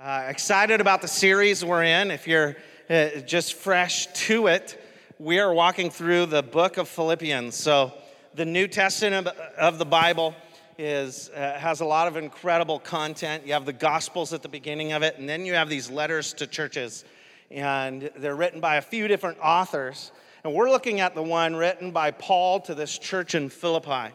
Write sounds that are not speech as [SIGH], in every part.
Uh, excited about the series we're in. If you're uh, just fresh to it, we are walking through the book of Philippians. So, the New Testament of, the Bible is, uh, has a lot of incredible content. You have the Gospels at the beginning of it, and then you have these letters to churches. And they're written by a few different authors. And we're looking at the one written by Paul to this church in Philippi.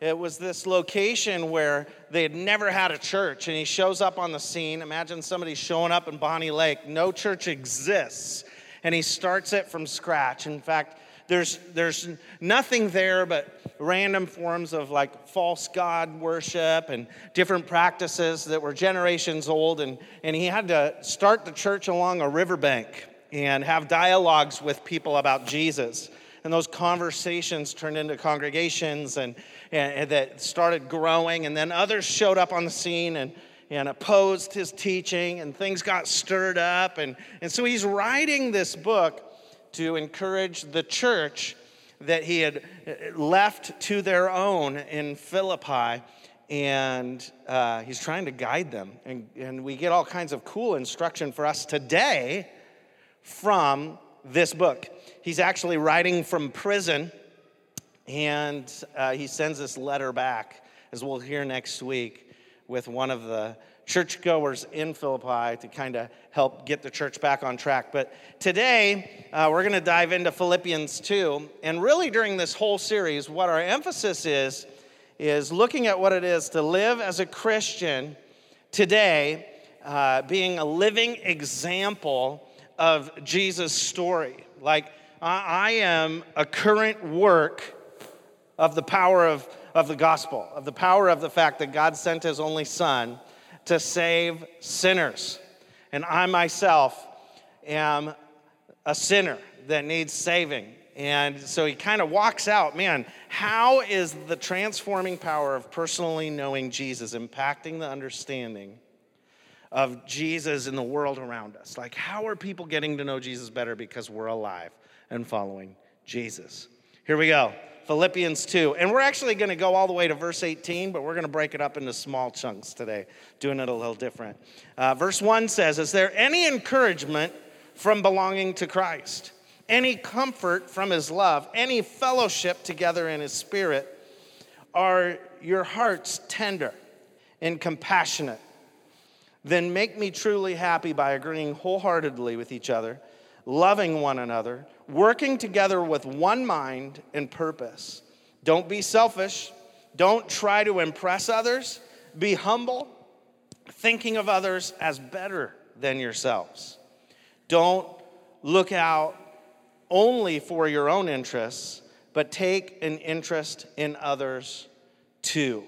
It was this location where they had never had a church, and he shows up on the scene. Imagine somebody showing up in Bonney Lake. No church exists, and he starts it from scratch. In fact, there's, there's nothing there but random forms of like false god worship and different practices that were generations old. And, and he had to start the church along a riverbank and have dialogues with people about Jesus. And those conversations turned into congregations and and, that started growing. And then others showed up on the scene and, and opposed his teaching, and things got stirred up. And, and so he's writing this book to encourage the church that he had uh, left to their own in Philippi. And uh, he's trying to guide them. And, and we get all kinds of cool instruction for us today from this book. He's actually writing from prison and uh, he sends this letter back, as we'll hear next week, with one of the churchgoers in Philippi to kind of help get the church back on track. But today, uh, we're going to dive into Philippians 2. And really, during this whole series, what our emphasis is, is looking at what it is to live as a Christian today, uh, being a living example of Jesus' story. Like, I am a current work of the power of, of the gospel, of the power of the fact that God sent his only son to save sinners. And I myself am a sinner that needs saving. And so he kind of walks out, man, how is the transforming power of personally knowing Jesus impacting the understanding of Jesus in the world around us? Like, how are people getting to know Jesus better because we're alive and following Jesus? Here we go. Philippians 2. And we're actually going to go all the way to verse 18, but we're going to break it up into small chunks today, doing it a little different. Uh, verse 1 says, Is there any encouragement from belonging to Christ? Any comfort from his love? Any fellowship together in his spirit? Are your hearts tender and compassionate? Then make me truly happy by agreeing wholeheartedly with each other loving one another, working together with one mind and purpose. Don't be selfish. Don't try to impress others. Be humble, thinking of others as better than yourselves. Don't look out only for your own interests, but take an interest in others too.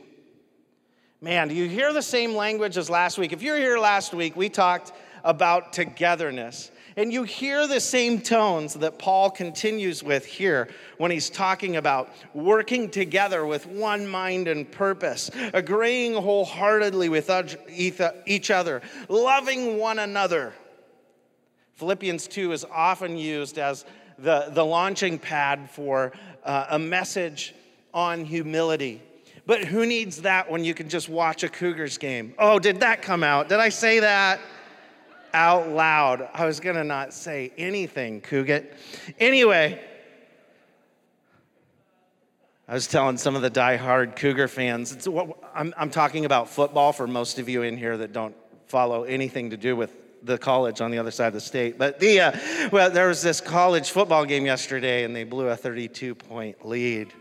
Man, do you hear the same language as last week? If you're here last week, we talked about togetherness. And you hear the same tones that Paul continues with here when he's talking about working together with one mind and purpose, agreeing wholeheartedly with each other, loving one another. Philippians 2 is often used as the, the launching pad for uh, a message on humility. But who needs that when you can just watch a Cougars game? Oh, did that come out? Did I say that? Out loud. I was going to not say anything, Cougat. Anyway, I was telling some of the die-hard Cougar fans, what, I'm, I'm talking about football for most of you in here that don't follow anything to do with the college on the other side of the state. But the, uh, well, there was this college football game yesterday, and they blew a 32 point lead.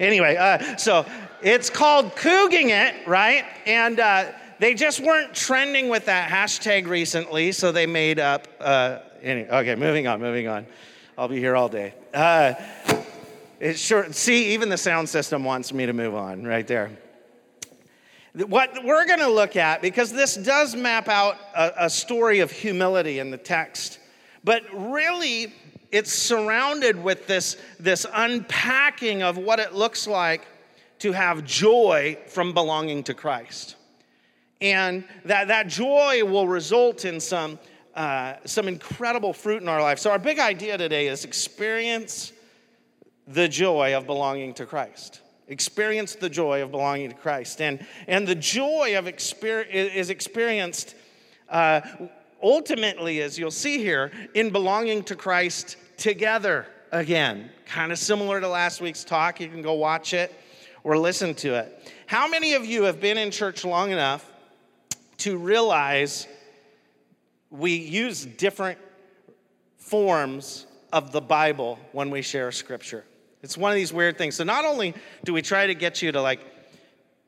Anyway, uh, so it's called Couging It, right? And uh, they just weren't trending with that hashtag recently, so they made up. Uh, okay, moving on, moving on. I'll be here all day. Uh, it's sure. See, even the sound system wants me to move on right there. What we're going to look at, because this does map out a, a story of humility in the text, but really it's surrounded with this, this unpacking of what it looks like to have joy from belonging to Christ. And that, that joy will result in some, uh, some incredible fruit in our life. So, our big idea today is experience the joy of belonging to Christ. Experience the joy of belonging to Christ. And, and the joy of experience is experienced Uh, ultimately, as you'll see here, in belonging to Christ together again. Kind of similar to last week's talk. You can go watch it or listen to it. How many of you have been in church long enough to realize we use different forms of the Bible when we share scripture? It's one of these weird things. So, not only do we try to get you to like,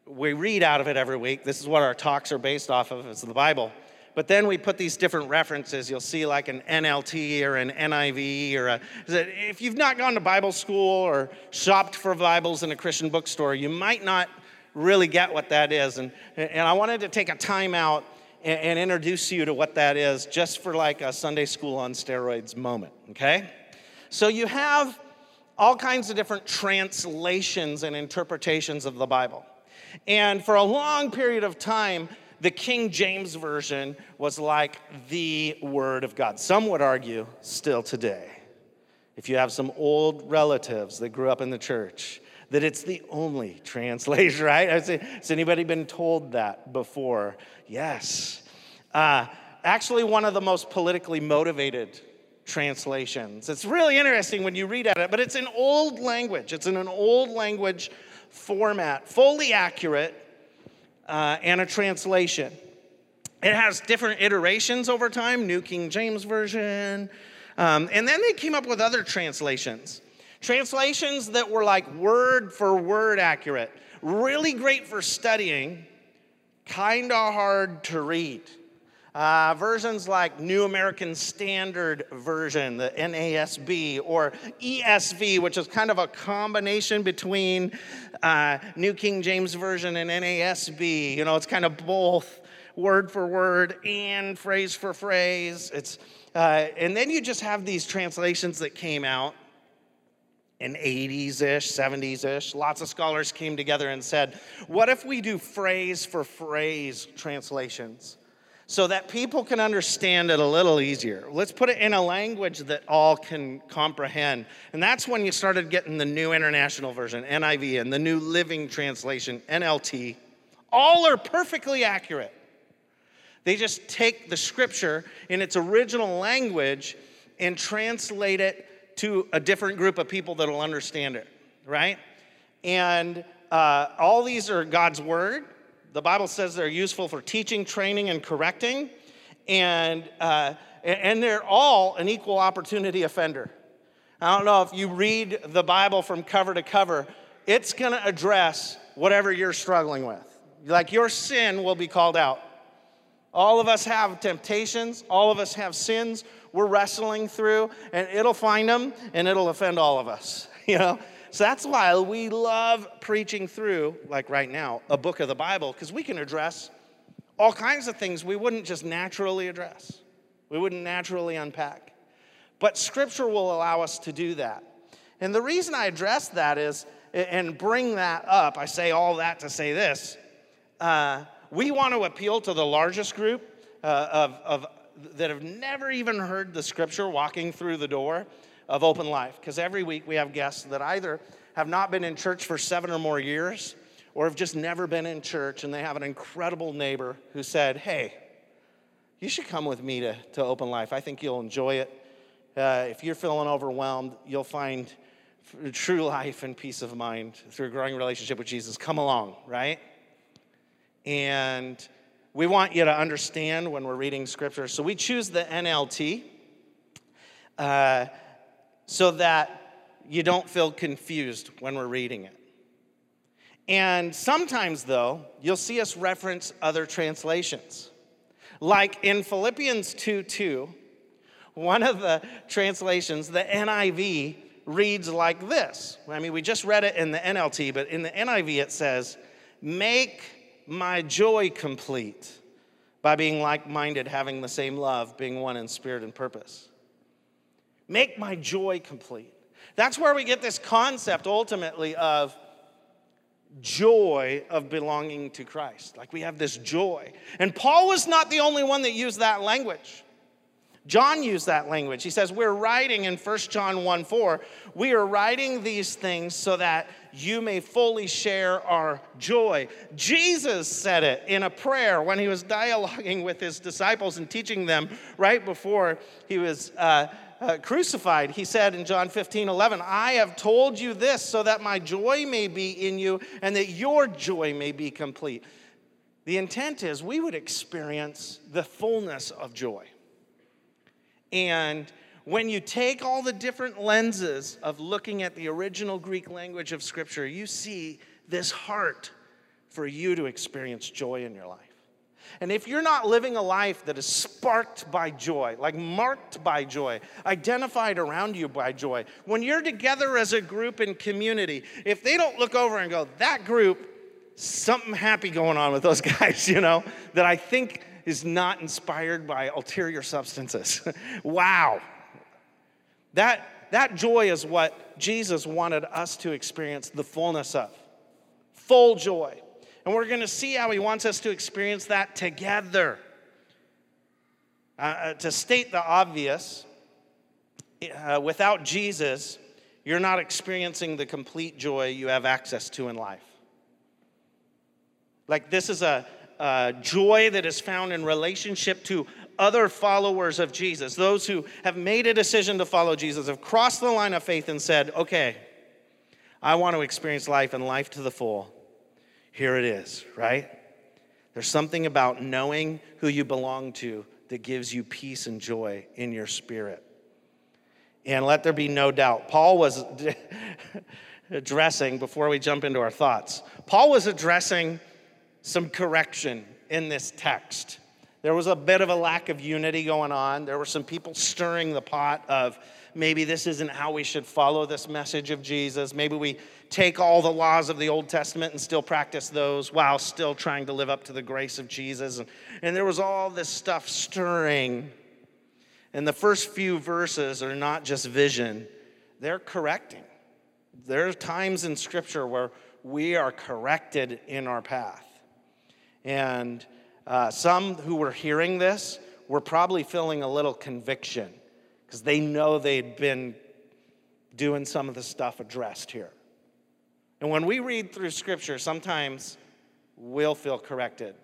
we read out of it every week, this is what our talks are based off of, is the Bible. But then we put these different references. You'll see like an NLT or an NIV or a, if you've not gone to Bible school or shopped for Bibles in a Christian bookstore, you might not really get what that is. And, and I wanted to take a time out and, and introduce you to what that is just for like a Sunday school on steroids moment, okay? So you have all kinds of different translations and interpretations of the Bible. And for a long period of time, the King James Version was like the Word of God. Some would argue still today, if you have some old relatives that grew up in the church, that it's the only [LAUGHS] translation, right? Has anybody been told that before? Yes. Uh, actually, one of the most politically motivated translations. It's really interesting when you read at it, but it's an old language. It's in an old language format, fully accurate, uh, and a translation. It has different iterations over time New King James Version. Um, and then they came up with other translations. Translations that were like word for word accurate, really great for studying, kind of hard to read. Uh, versions like New American Standard Version, the NASB, or ESV, which is kind of a combination between uh, New King James Version and NASB. You know, it's kind of both word for word and phrase for phrase. It's, uh, and then you just have these translations that came out in 80s ish, 70s ish. Lots of scholars came together and said, what if we do phrase for phrase translations? so that people can understand it a little easier. Let's put it in a language that all can comprehend. And that's when you started getting the New International Version, NIV, and the New Living Translation, NLT. All are perfectly accurate. They just take the scripture in its original language and translate it to a different group of people that will understand it, right? And uh, all these are God's word the Bible says they're useful for teaching, training, and correcting, and, uh, and they're all an equal opportunity offender. I don't know if you read the Bible from cover to cover, it's going to address whatever you're struggling with. Like your sin will be called out. All of us have temptations, all of us have sins we're wrestling through, and it'll find them and it'll offend all of us, [LAUGHS] you know? So that's why we love preaching through, like right now, a book of the Bible, because we can address all kinds of things we wouldn't just naturally address, we wouldn't naturally unpack. But Scripture will allow us to do that. And the reason I address that is, and bring that up, I say all that to say this. Uh, we want to appeal to the largest group uh, of, of, that have never even heard the scripture walking through the door of Open Life because every week we have guests that either have not been in church for seven or more years or have just never been in church and they have an incredible neighbor who said, Hey, you should come with me to, to Open Life. I think you'll enjoy it. Uh, if you're feeling overwhelmed, you'll find true life and peace of mind through a growing relationship with Jesus. Come along, right? And we want you to understand when we're reading scripture. So we choose the NLT. Uh, so that you don't feel confused when we're reading it. And sometimes, though, you'll see us reference other translations. Like in Philippians 2 2, one of the translations, the NIV, reads like this. I mean, we just read it in the NLT, but in the NIV it says, Make my joy complete by being like minded, having the same love, being one in spirit and purpose. Make my joy complete. That's where we get this concept ultimately of joy of belonging to Christ. Like we have this joy. And Paul was not the only one that used that language. John used that language. He says, We're writing in 1 John 1 4, we are writing these things so that you may fully share our joy. Jesus said it in a prayer when he was dialoguing with his disciples and teaching them right before he was. Uh, uh, crucified, he said in John 15, 11, I have told you this so that my joy may be in you and that your joy may be complete. The intent is we would experience the fullness of joy. And when you take all the different lenses of looking at the original Greek language of Scripture, you see this heart for you to experience joy in your life. And if you're not living a life that is sparked by joy, like marked by joy, identified around you by joy, when you're together as a group in community, if they don't look over and go, that group, something happy going on with those [LAUGHS] guys, you know, that I think is not inspired by ulterior substances. [LAUGHS] wow. That, that joy is what Jesus wanted us to experience the fullness of. Full joy. And we're going to see how he wants us to experience that together. Uh, uh, to state the obvious, uh, without Jesus, you're not experiencing the complete joy you have access to in life. Like, this is a, uh, joy that is found in relationship to other followers of Jesus, those who have made a decision to follow Jesus, have crossed the line of faith and said, okay, I want to experience life and life to the full. Here it is, right? There's something about knowing who you belong to that gives you peace and joy in your spirit. And let there be no doubt, Paul was [LAUGHS] addressing, before we jump into our thoughts, Paul was addressing some correction in this text. There was a bit of a lack of unity going on. There were some people stirring the pot of maybe this isn't how we should follow this message of Jesus. Maybe we take all the laws of the Old Testament and still practice those while still trying to live up to the grace of Jesus. And, and there was all this stuff stirring. And the first few verses are not just vision, they're correcting. There are times in Scripture where we are corrected in our path. And uh, some who were hearing this were probably feeling a little conviction because they know they'd been doing some of the stuff addressed here. And when we read through scripture, sometimes we'll feel corrected.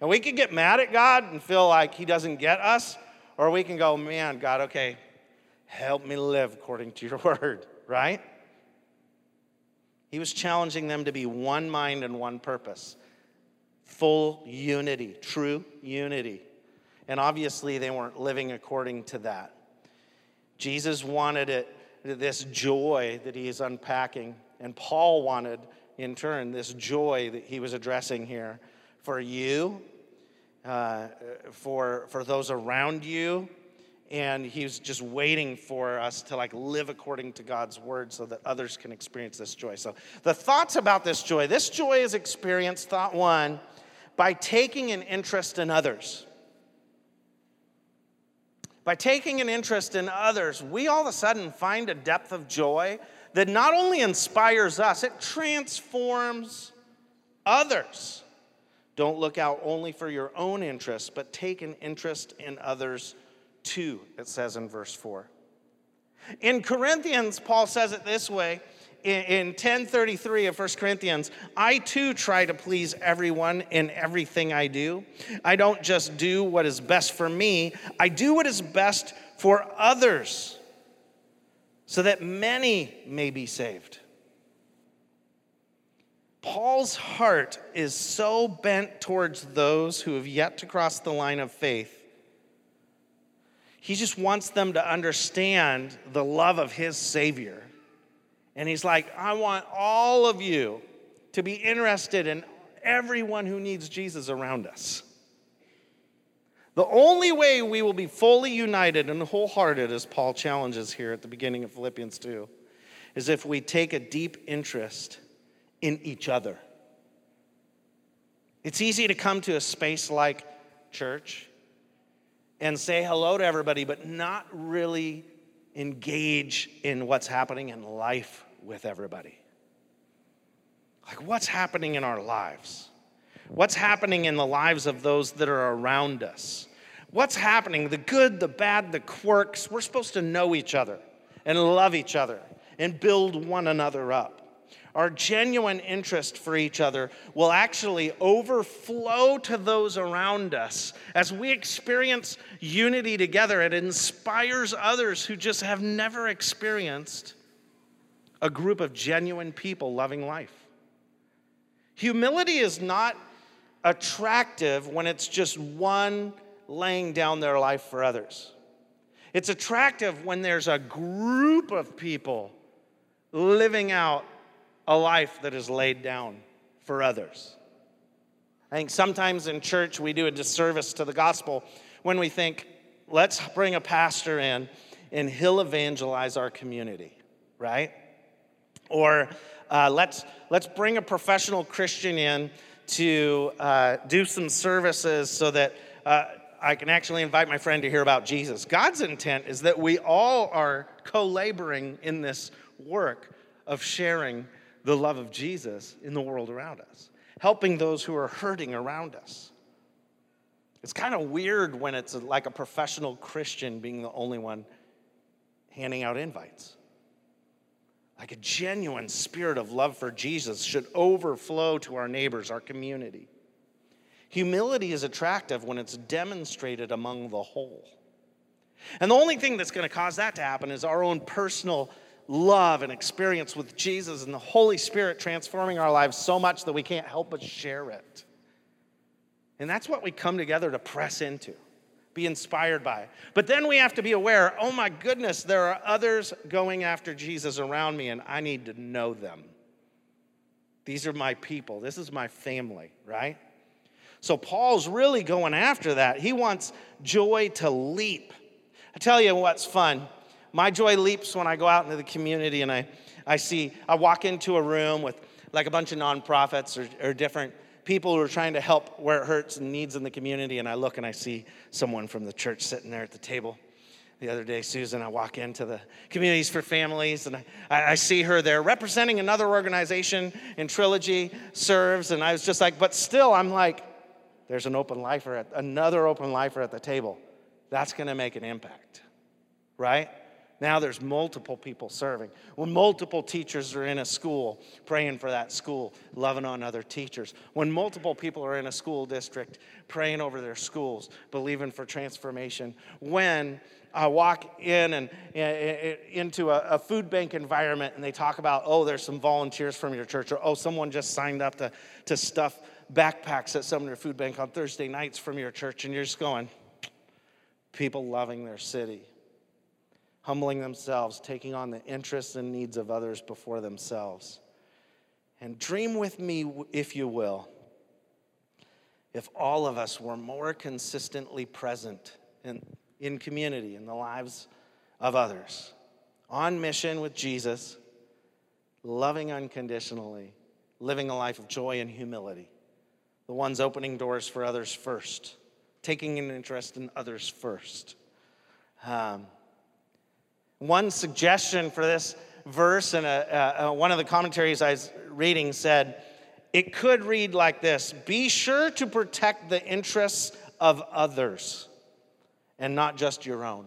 And we can get mad at God and feel like He doesn't get us, or we can go, man, God, okay, help me live according to your [LAUGHS] word, right? He was challenging them to be one mind and one purpose full unity, true unity. And obviously, they weren't living according to that. Jesus wanted it, this joy that he is unpacking, and Paul wanted, in turn, this joy that he was addressing here for you, uh, for, for those around you, and he's just waiting for us to like live according to God's word so that others can experience this joy. So the thoughts about this joy, this joy is experienced, thought one, by taking an interest in others. By taking an interest in others, we all of a sudden find a depth of joy that not only inspires us, it transforms others. Don't look out only for your own interests, but take an interest in others too, it says in verse 4. In Corinthians, Paul says it this way in, in 1033 of 1 Corinthians, I too try to please everyone in everything I do. I don't just do what is best for me, I do what is best for others so that many may be saved. Paul's heart is so bent towards those who have yet to cross the line of faith. He just wants them to understand the love of his Savior. And he's like, I want all of you to be interested in everyone who needs Jesus around us. The only way we will be fully united and wholehearted, as Paul challenges here at the beginning of Philippians 2, is if we take a deep interest in each other. It's easy to come to a space like church and say hello to everybody, but not really engage in what's happening in life with everybody. Like, what's happening in our lives? What's happening in the lives of those that are around us? What's happening? The good, the bad, the quirks. We're supposed to know each other and love each other and build one another up. Our genuine interest for each other will actually overflow to those around us. As we experience unity together, it inspires others who just have never experienced a group of genuine people loving life. Humility is not attractive when it's just one laying down their life for others. It's attractive when there's a group of people living out a life that is laid down for others. I think sometimes in church we do a disservice to the gospel when we think, let's bring a pastor in and he'll evangelize our community, right? Or uh, let's, let's bring a professional Christian in to uh, do some services so that uh, I can actually invite my friend to hear about Jesus. God's intent is that we all are co laboring in this work of sharing the love of Jesus in the world around us, helping those who are hurting around us. It's kind of weird when it's like a professional Christian being the only one handing out invites. Like a genuine spirit of love for Jesus should overflow to our neighbors, our community. Humility is attractive when it's demonstrated among the whole. And the only thing that's going to cause that to happen is our own personal love and experience with Jesus and the Holy Spirit transforming our lives so much that we can't help but share it. And that's what we come together to press into, be inspired by. But then we have to be aware oh my goodness, there are others going after Jesus around me, and I need to know them. These are my people, this is my family, right? So Paul's really going after that. He wants joy to leap. I tell you what's fun. My joy leaps when I go out into the community and I, I see, I walk into a room with like a bunch of nonprofits or, or different people who are trying to help where it hurts and needs in the community. And I look and I see someone from the church sitting there at the table. The other day, Susan, I walk into the Communities for Families and I, I see her there representing another organization in Trilogy Serves. And I was just like, but still, I'm like, there's an open lifer, at, another open lifer at the table. That's going to make an impact, right? Now there's multiple people serving. When multiple teachers are in a school, praying for that school, loving on other teachers. When multiple people are in a school district, praying over their schools, believing for transformation. When I walk in and into a, a, food bank environment and they talk about, oh, there's some volunteers from your church, or oh, someone just signed up to, to stuff backpacks at Sumner Food Bank on Thursday nights from your church, and you're just going, people loving their city, humbling themselves, taking on the interests and needs of others before themselves. And dream with me, if you will, if all of us were more consistently present in, in community, in the lives of others, on mission with Jesus, loving unconditionally, living a life of joy and humility the ones opening doors for others first, taking an interest in others first. Um, one suggestion for this verse, and one of the commentaries I was reading said, it could read like this Be sure to protect the interests of others and not just your own.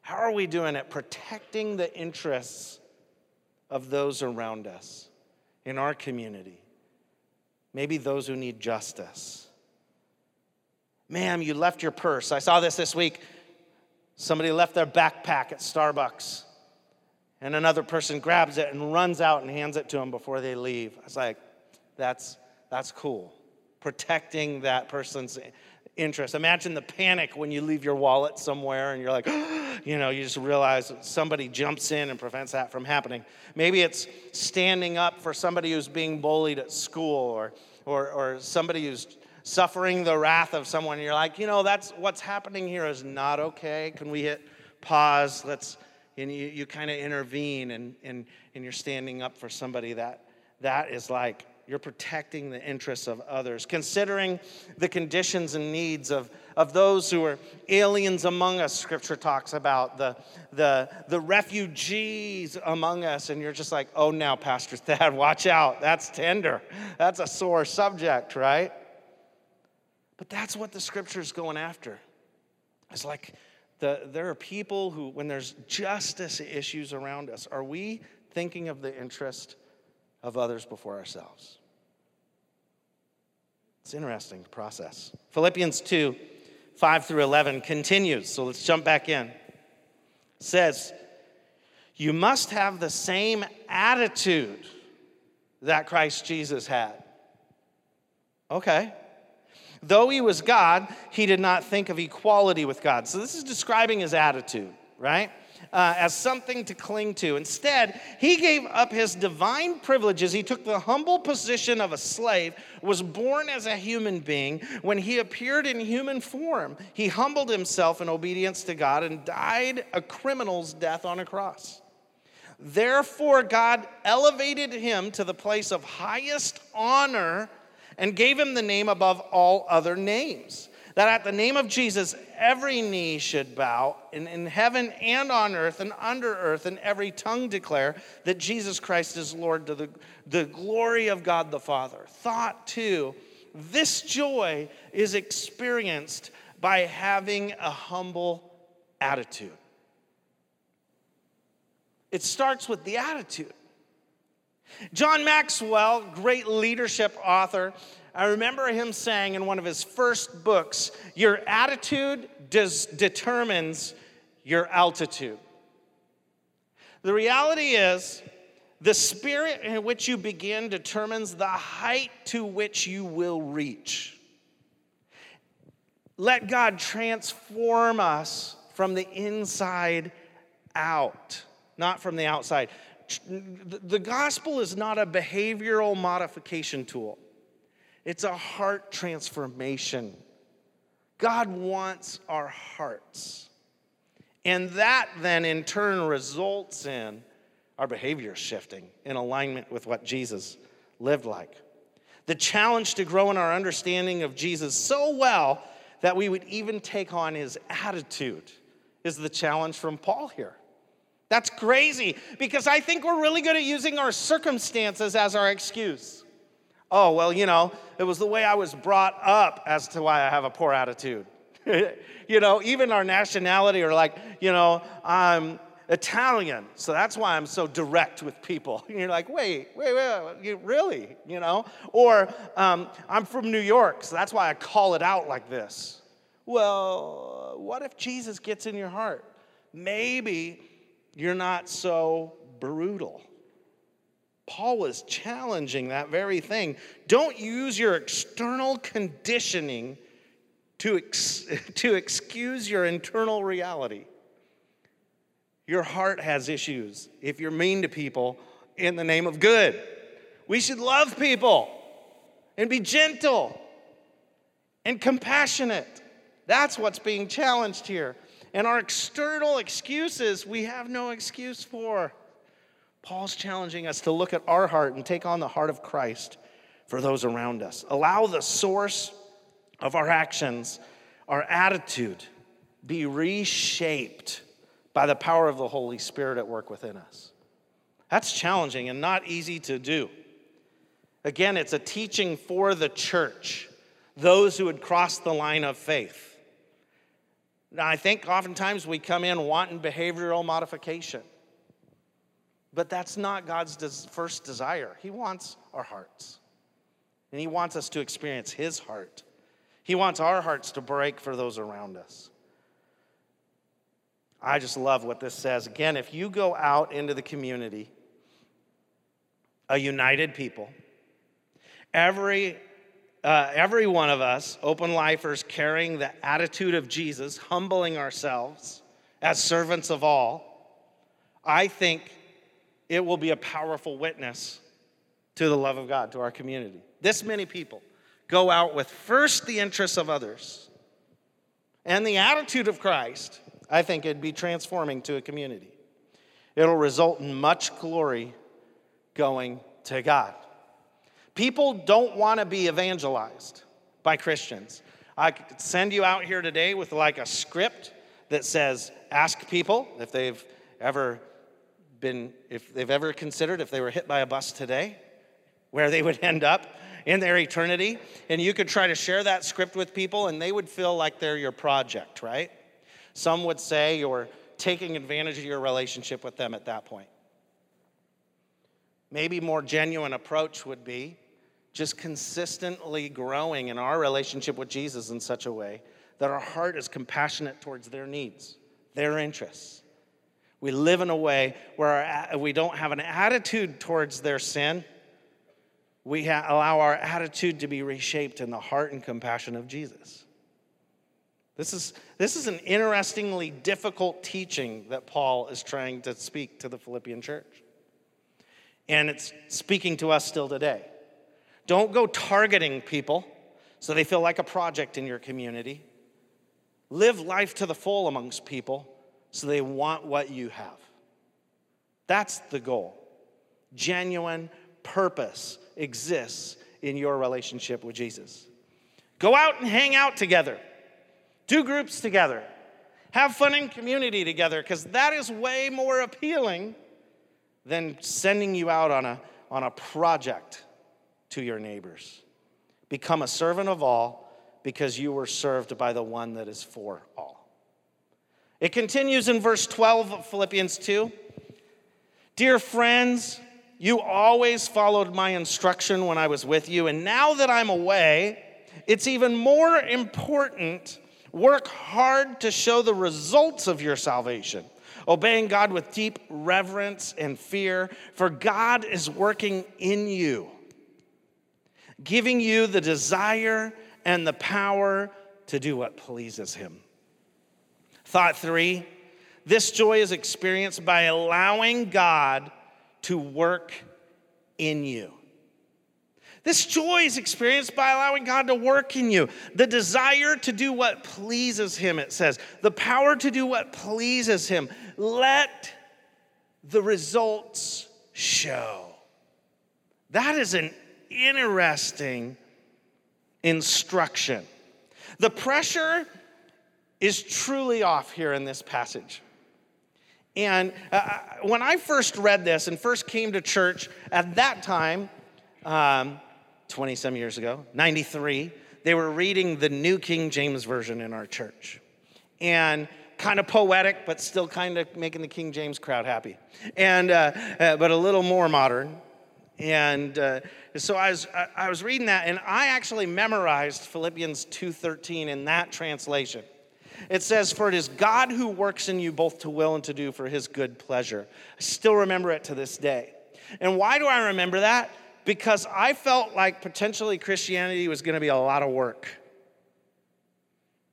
How are we doing it? Protecting the interests of those around us in our community maybe those who need justice. Ma'am, you left your purse. I saw this this week. Somebody left their backpack at Starbucks, and another person grabs it and runs out and hands it to them before they leave. I was like, that's, that's cool. Protecting that person's interest. Imagine the panic when you leave your wallet somewhere and you're like, [GASPS] you know, you just realize somebody jumps in and prevents that from happening. Maybe it's standing up for somebody who's being bullied at school or, or, or somebody who's suffering the wrath of someone. You're like, you know, that's what's happening here is not okay. Can we hit pause? Let's, and you, you kind of intervene and, and, and you're standing up for somebody that that is like you're protecting the interests of others, considering the conditions and needs of, of those who are aliens among us, scripture talks about, the, the, the refugees among us. And you're just like, oh, now, Pastor Thad, [LAUGHS] watch out. That's tender. That's a sore subject, right? But that's what the scripture is going after. It's like the, there are people who, when there's justice issues around us, are we thinking of the interest of others before ourselves? It's interesting process. Philippians 2 5 through 11 continues. So let's jump back in. It says, You must have the same attitude that Christ Jesus had. Okay. Though he was God, he did not think of equality with God. So this is describing his attitude, right? uh, as something to cling to. Instead, he gave up his divine privileges. He took the humble position of a slave, was born as a human being. When he appeared in human form, he humbled himself in obedience to God and died a criminal's death on a cross. Therefore, God elevated him to the place of highest honor and gave him the name above all other names that at the name of Jesus, every knee should bow in, in heaven and on earth and under earth, and every tongue declare that Jesus Christ is Lord to the, the glory of God the Father. Thought two, this joy is experienced by having a humble attitude. It starts with the attitude. John Maxwell, great leadership author, I remember him saying in one of his first books, Your attitude determines your altitude. The reality is, the spirit in which you begin determines the height to which you will reach. Let God transform us from the inside out, not from the outside. The gospel is not a behavioral modification tool. It's a heart transformation. God wants our hearts. And that then in turn results in our behavior shifting in alignment with what Jesus lived like. The challenge to grow in our understanding of Jesus so well that we would even take on his attitude is the challenge from Paul here. That's crazy because I think we're really good at using our circumstances as our excuse oh, well, you know, it was the way I was brought up as to why I have a poor attitude. [LAUGHS] you know, even our nationality or like, you know, I'm Italian, so that's why I'm so direct with people. And [LAUGHS] you're like, wait, wait, wait, you, really? You know? Or um, I'm from New York, so that's why I call it out like this. Well, what if Jesus gets in your heart? Maybe you're not so brutal. Paul was challenging that very thing. Don't use your external conditioning to, ex- [LAUGHS] to excuse your internal reality. Your heart has issues if you're mean to people in the name of good. We should love people and be gentle and compassionate. That's what's being challenged here. And our external excuses, we have no excuse for. Paul's challenging us to look at our heart and take on the heart of Christ for those around us. Allow the source of our actions, our attitude, be reshaped by the power of the Holy Spirit at work within us. That's challenging and not easy to do. Again, it's a teaching for the church, those who had crossed the line of faith. Now, I think oftentimes we come in wanting behavioral modification. But that's not God's des- first desire. He wants our hearts. And He wants us to experience His heart. He wants our hearts to break for those around us. I just love what this says. Again, if you go out into the community, a united people, every, uh, every one of us, open lifers, carrying the attitude of Jesus, humbling ourselves as servants of all, I think it will be a powerful witness to the love of God, to our community. This many people go out with first the interests of others and the attitude of Christ. I think it'd be transforming to a community. It'll result in much glory going to God. People don't want to be evangelized by Christians. I could send you out here today with like a script that says, ask people if they've ever been, if they've ever considered if they were hit by a bus today, where they would end up in their eternity. And you could try to share that script with people, and they would feel like they're your project, right? Some would say you're taking advantage of your relationship with them at that point. Maybe more genuine approach would be just consistently growing in our relationship with Jesus in such a way that our heart is compassionate towards their needs, their interests. We live in a way where our, we don't have an attitude towards their sin. We ha- allow our attitude to be reshaped in the heart and compassion of Jesus. This is, this is an interestingly difficult teaching that Paul is trying to speak to the Philippian church. And it's speaking to us still today. Don't go targeting people so they feel like a project in your community. Live life to the full amongst people so they want what you have. That's the goal. Genuine purpose exists in your relationship with Jesus. Go out and hang out together, do groups together, have fun in community together, because that is way more appealing than sending you out on a, on a project to your neighbors. Become a servant of all because you were served by the one that is for all. It continues in verse 12 of Philippians 2. Dear friends, you always followed my instruction when I was with you, and now that I'm away, it's even more important. Work hard to show the results of your salvation, obeying God with deep reverence and fear, for God is working in you giving you the desire and the power to do what pleases Him. Thought three this joy is experienced by allowing God to work in you. This joy is experienced by allowing God to work in you. The desire to do what pleases Him, it says. The power to do what pleases Him. Let the results show. That is an interesting instruction. The pressure is truly off here in this passage. And uh, uh when I first read this and first came to church at that time, 20 um, some years ago, 93, they were reading the New King James Version in our church. And kind of poetic, but still kind of making the King James crowd happy. And, uh, uh, but a little more modern. And uh, so I was, I was reading that, and I actually memorized Philippians 2.13 in that translation. It says, For it is God who works in you both to will and to do for his good pleasure. I still remember it to this day. And why do I remember that? Because I felt like potentially Christianity was going to be a lot of work.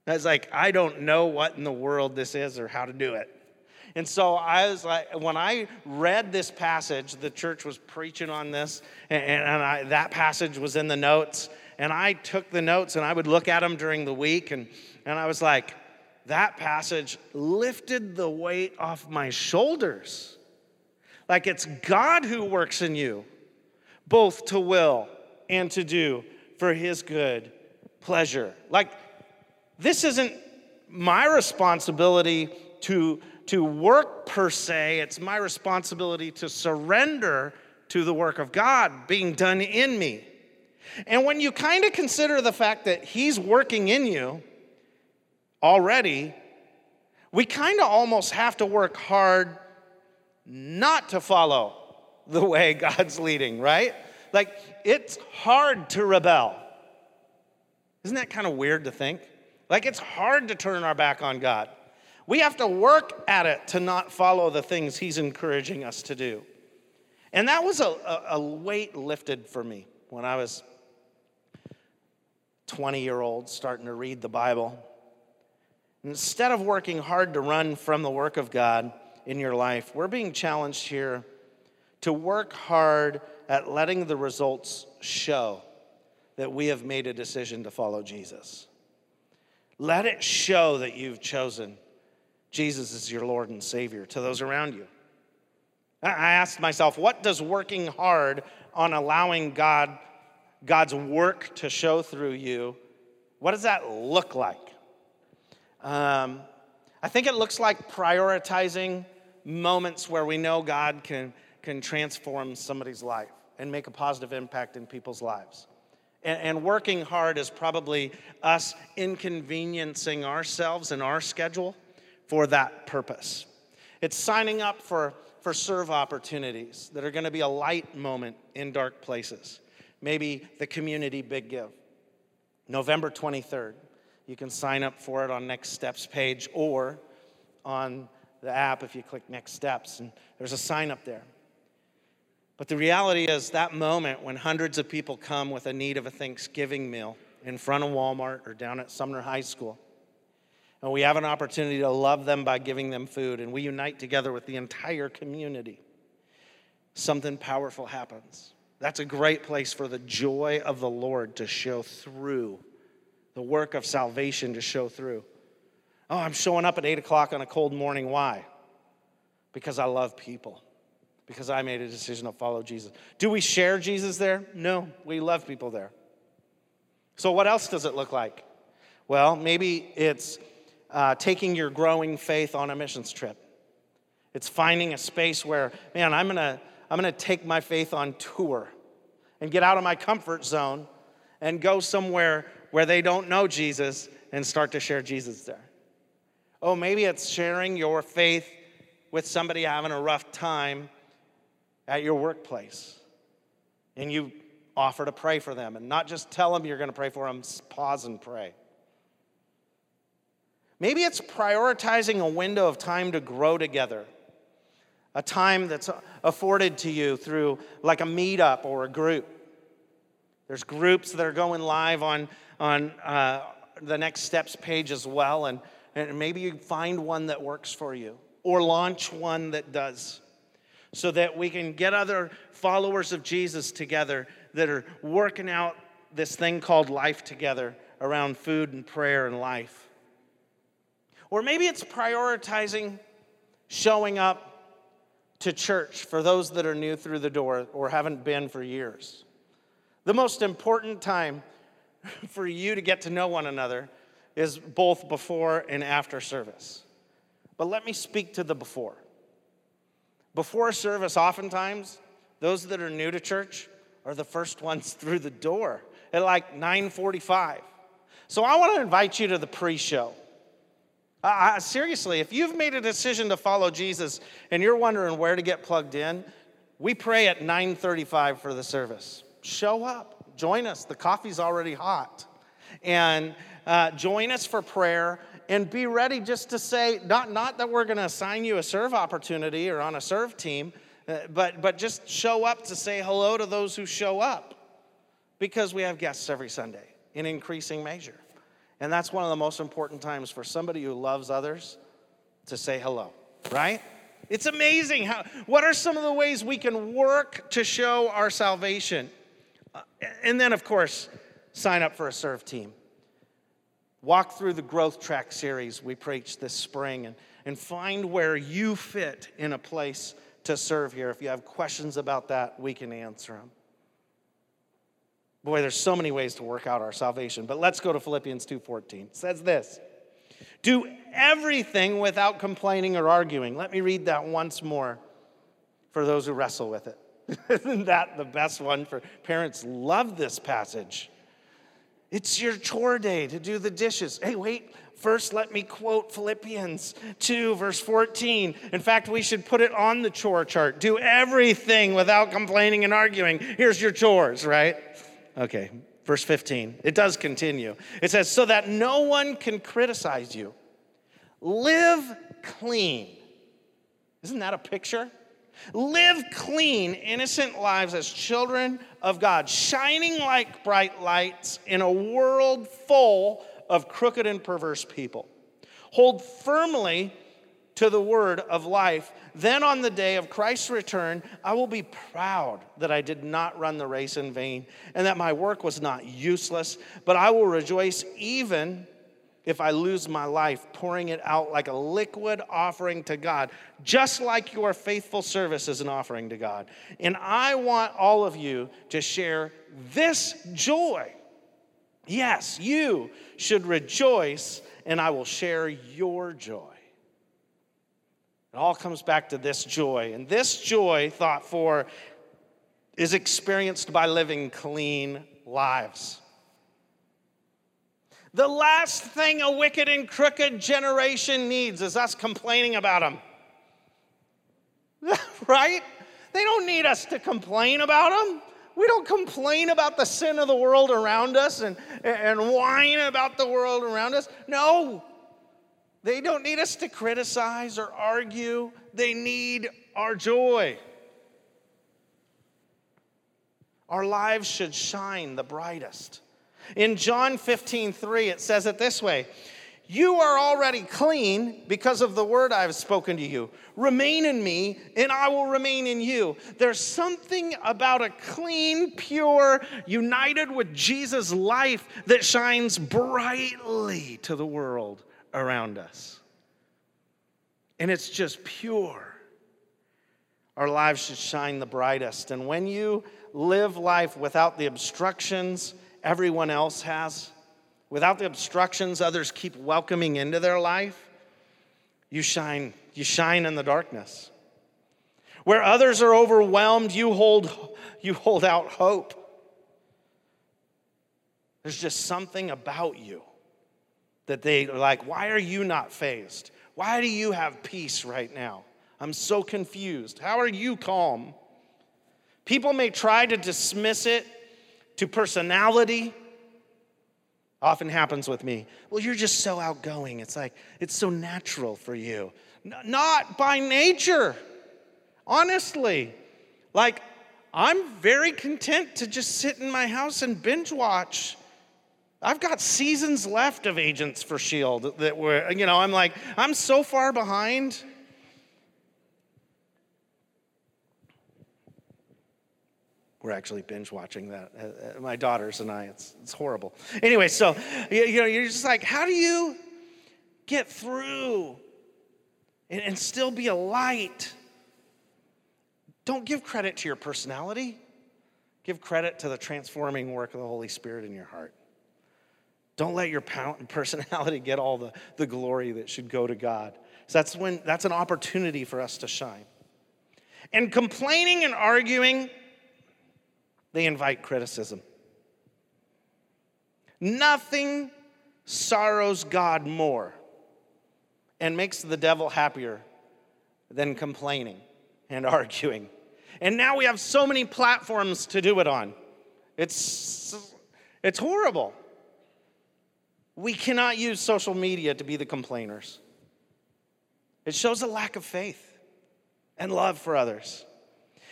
I was like, I don't know what in the world this is or how to do it. And so I was like, when I read this passage, the church was preaching on this, and, and I, that passage was in the notes. And I took the notes and I would look at them during the week, and, and I was like, that passage lifted the weight off my shoulders. Like it's God who works in you, both to will and to do for his good pleasure. Like, this isn't my responsibility to to work per se, it's my responsibility to surrender to the work of God being done in me. And when you kind of consider the fact that He's working in you already, we kind of almost have to work hard not to follow the way [LAUGHS] God's leading, right? Like, it's hard to rebel. Isn't that kind of weird to think? Like, it's hard to turn our back on God. We have to work at it to not follow the things He's encouraging us to do. And that was a, a, a weight lifted for me when I was 20 year old starting to read the Bible. Instead of working hard to run from the work of God in your life, we're being challenged here to work hard at letting the results show that we have made a decision to follow Jesus. Let it show that you've chosen Jesus is your Lord and Savior to those around you. I asked myself, what does working hard on allowing God, God's work to show through you, what does that look like? Um, I think it looks like prioritizing moments where we know God can, can transform somebody's life and make a positive impact in people's lives. And, and working hard is probably us inconveniencing ourselves and our schedule for that purpose. It's signing up for, for serve opportunities that are going to be a light moment in dark places. Maybe the community big give. November 23rd. You can sign up for it on Next Steps page or on the app if you click Next Steps, and there's a sign up there. But the reality is, that moment when hundreds of people come with a need of a Thanksgiving meal in front of Walmart or down at Sumner High School, and we have an opportunity to love them by giving them food, and we unite together with the entire community, something powerful happens. That's a great place for the joy of the Lord to show through, the work of salvation to show through. Oh, I'm showing up at 8 o'clock on a cold morning. Why? Because I love people, because I made a decision to follow Jesus. Do we share Jesus there? No, we love people there. So, what else does it look like? Well, maybe it's uh, taking your growing faith on a missions trip. It's finding a space where, man, I'm gonna I'm to take my faith on tour and get out of my comfort zone and go somewhere where they don't know Jesus and start to share Jesus there. Oh, maybe it's sharing your faith with somebody having a rough time at your workplace. And you offer to pray for them and not just tell them you're going to pray for them, pause and pray. Maybe it's prioritizing a window of time to grow together a time that's afforded to you through like a meetup or a group. There's groups that are going live on, on uh, the Next Steps page as well, and, and maybe you find one that works for you or launch one that does so that we can get other followers of Jesus together that are working out this thing called life together around food and prayer and life. Or maybe it's prioritizing showing up to church for those that are new through the door or haven't been for years. The most important time [LAUGHS] for you to get to know one another is both before and after service. But let me speak to the before. Before service, oftentimes, those that are new to church are the first [LAUGHS] ones through the door at like 9:45. So I want to invite you to the pre-show. Uh, seriously, if you've made a decision to follow Jesus and you're wondering where to get plugged in, we pray at 9:35 for the service. Show up, join us. The coffee's already hot, and uh, join us for prayer. And be ready just to say, not, not that we're going to assign you a serve opportunity or on a serve team, uh, but, but just show up to say hello to those who show up because we have guests every Sunday in increasing measure. And that's one of the most important times for somebody who loves others to say hello, right? It's amazing how, what are some of the ways we can work to show our salvation? Uh, and then, of course, sign up for a serve team. Walk through the growth track series we preached this spring and, and find where you fit in a place to serve here. If you have questions about that, we can answer them. Boy, there's so many ways to work out our salvation, but let's go to Philippians 2:14. It says this: Do everything without complaining or arguing. Let me read that once more for those who wrestle with it. [LAUGHS] Isn't that the best one for parents love this passage. It's your chore day to do the dishes. Hey, wait, First, let me quote Philippians 2, verse 14. In fact, we should put it on the chore chart. Do everything without complaining and arguing. Here's your chores, right? Okay, verse 15. It does continue. It says, So that no one can criticize you. Live clean. Isn't that a picture? Live clean, innocent lives as children of God, shining like bright lights in a world full of crooked and perverse people. Hold firmly to the word of life. Then on the day of Christ's return, I will be proud that I did not run the race in vain and that my work was not useless, but I will rejoice even if I lose my life, pouring it out like a liquid offering to God, just like your faithful service is an offering to God. And I want all of you to share this joy. Yes, you should rejoice, and I will share your joy. It all comes back to this joy. And this joy, thought for, is experienced by living clean lives. The last thing a wicked and crooked generation needs is us complaining about them. [LAUGHS] right? They don't need us to complain about them. We don't complain about the sin of the world around us and, and whine about the world around us. No, they don't need us to criticize or argue. They need our joy. Our lives should shine the brightest. In John 15, 3, it says it this way You are already clean because of the word I have spoken to you. Remain in me, and I will remain in you. There's something about a clean, pure, united with Jesus life that shines brightly to the world around us. And it's just pure. Our lives should shine the brightest. And when you live life without the obstructions everyone else has, without the obstructions others keep welcoming into their life, you shine, you shine in the darkness. Where others are overwhelmed, you hold, you hold out hope. There's just something about you that they are like, why are you not fazed? Why do you have peace right now? I'm so confused. How are you calm? People may try to dismiss it to personality. Often happens with me. Well, you're just so outgoing. It's like, it's so natural for you. N- not by nature, honestly. Like, I'm very content to just sit in my house and binge watch. I've got seasons left of Agents for S.H.I.E.L.D. that were, you know, I'm like, I'm so far behind. We're actually binge watching that. Uh, uh, my daughters and I, it's, it's horrible. Anyway, so, you, you know, you're just like, how do you get through and, and still be a light? Don't give credit to your personality, give credit to the transforming work of the Holy Spirit in your heart. Don't let your [LAUGHS] personality get all the, the glory that should go to God. So that's when that's an opportunity for us to shine. And complaining and arguing they invite criticism. Nothing sorrows God more and makes the devil happier than complaining and [LAUGHS] arguing. And now we have so many platforms to do it on. It's, it's horrible. We cannot use social media to be the complainers. It shows a lack of faith and love for others.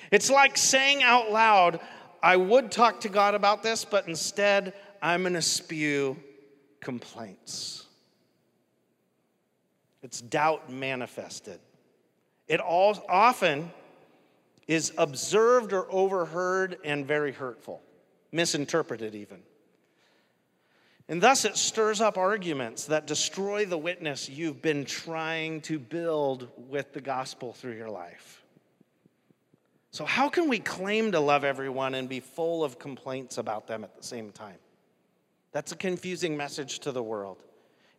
It's like saying out loud, I would talk to God about this, but instead, I'm going to spew complaints. It's doubt manifested. It all often is observed or overheard and very hurtful, misinterpreted even. And thus it stirs up arguments that destroy the witness you've been trying to build with the gospel through your life. So, how can we claim to love everyone and be full of complaints about them at the same time? That's a confusing message to the world.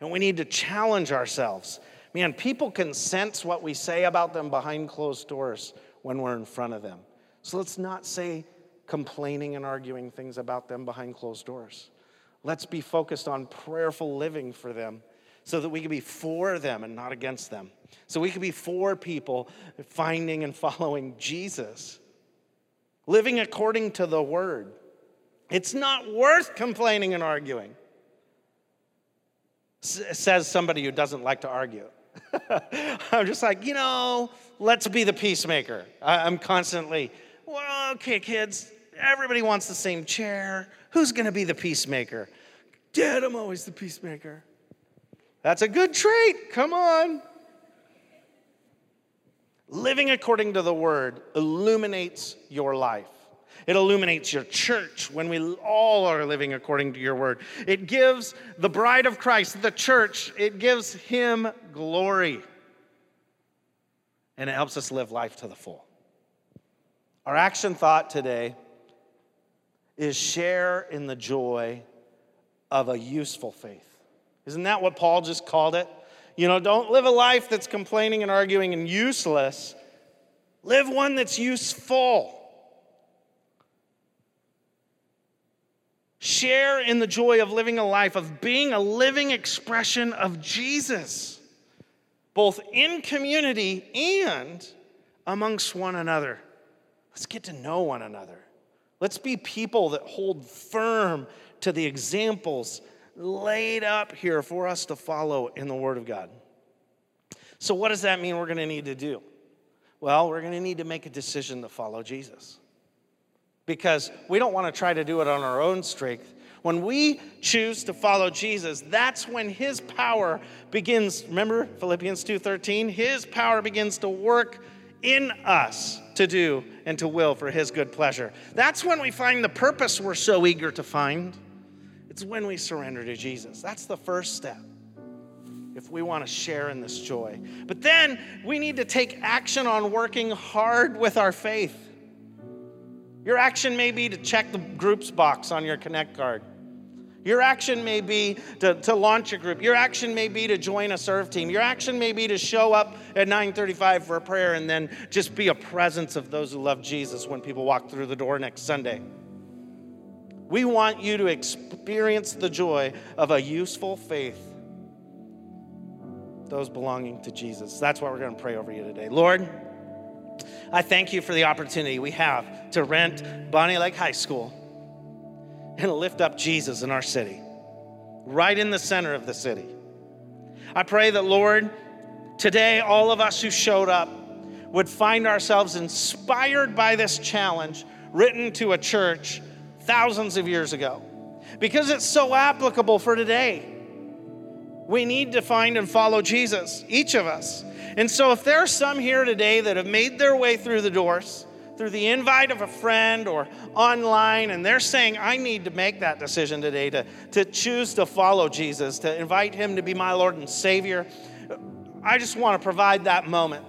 And we need to challenge ourselves. Man, people can sense what we say about them behind closed doors when we're in front of them. So let's not say complaining and arguing things about them behind closed doors. Let's be focused on prayerful living for them so that we can be for them and not against them. So we can be for people finding and following Jesus, living according to the word. It's not worth complaining and arguing, says somebody who doesn't like to argue. [LAUGHS] I'm just like, you know, let's be the peacemaker. I'm constantly, well, okay, kids, everybody wants the same chair. Who's going to be the peacemaker? Dad, I'm always the peacemaker. That's a good trait. Come on. Living according to the word illuminates your life. It illuminates your church when we all are living according to your word. It gives the bride of Christ, the church, it gives him glory. And it helps us live life to the full. Our action thought today is share in the joy of a useful faith. Isn't that what Paul just called it? You know, don't live a life that's complaining and arguing and useless. Live one that's useful. Share in the joy of living a life, of being a living expression of Jesus, both in community and amongst one another. Let's get to know one another. Let's be people that hold firm to the examples laid up here for us to follow in the Word of God. So, what does that mean we're going to need to do? Well, we're going to need to make a decision to follow Jesus because we don't want to try to do it on our own strength. When we choose to follow Jesus, that's when his power begins. Remember Philippians 2:13, his power begins to work in us to do and to will for his good pleasure. That's when we find the purpose we're so eager to find. It's when we surrender to Jesus. That's the first step if we want to share in this joy. But then we need to take action on working hard with our faith. Your action may be to check the groups box on your Connect card. Your action may be to, to launch a group. Your action may be to join a serve team. Your action may be to show up at 9:35 for a prayer and then just be a presence of those who love Jesus when people walk through the door next Sunday. We want you to experience the joy of a useful faith. Those belonging to Jesus. That's what we're going to pray over you today. Lord, I thank you for the opportunity we have to rent Bonney Lake High School and lift up Jesus in our city, right in the center of the city. I pray that, Lord, today all of us who showed up would find ourselves inspired by this challenge written to a church thousands of years ago because it's so applicable for today. We need to find and follow Jesus, each of us. And so, if there are some here today that have made their way through the doors, through the invite of a friend or online, and they're saying, I need to make that decision today to, to choose to follow Jesus, to invite him to be my Lord and Savior, I just want to provide that moment.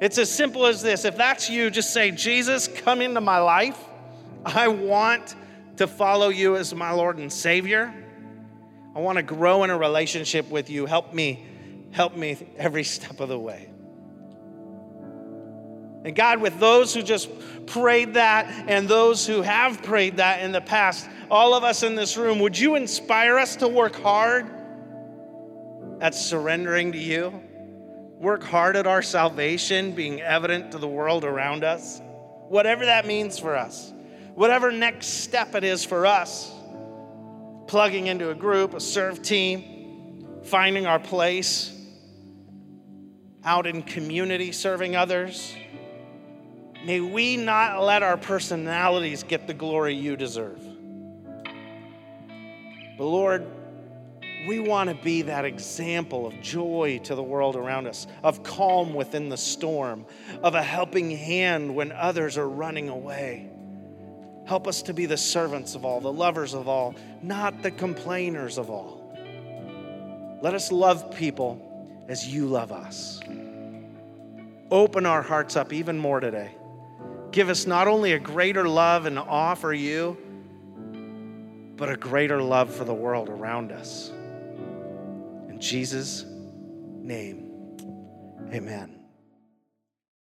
It's as simple as this. If that's you, just say, Jesus, come into my life. I want to follow you as my Lord and Savior. I want to grow in a relationship with you. Help me Help me every step of the way. And God, with those who just prayed that and those who have prayed that in the past, all of us in this room, would you inspire us to work hard at surrendering to you? Work hard at our salvation being evident to the world around us? Whatever that means for us, whatever next step it is for us, plugging into a group, a serve team, finding our place out in community serving others. May we not let our personalities get the glory you deserve. But Lord, we want to be that example of joy to the world around us, of calm within the storm, of a helping hand when others are running away. Help us to be the servants of all, the lovers of all, not the complainers of all. Let us love people as you love us. Open our hearts up even more today. Give us not only a greater love and awe for you, but a greater love for the world around us. In Jesus' name, amen.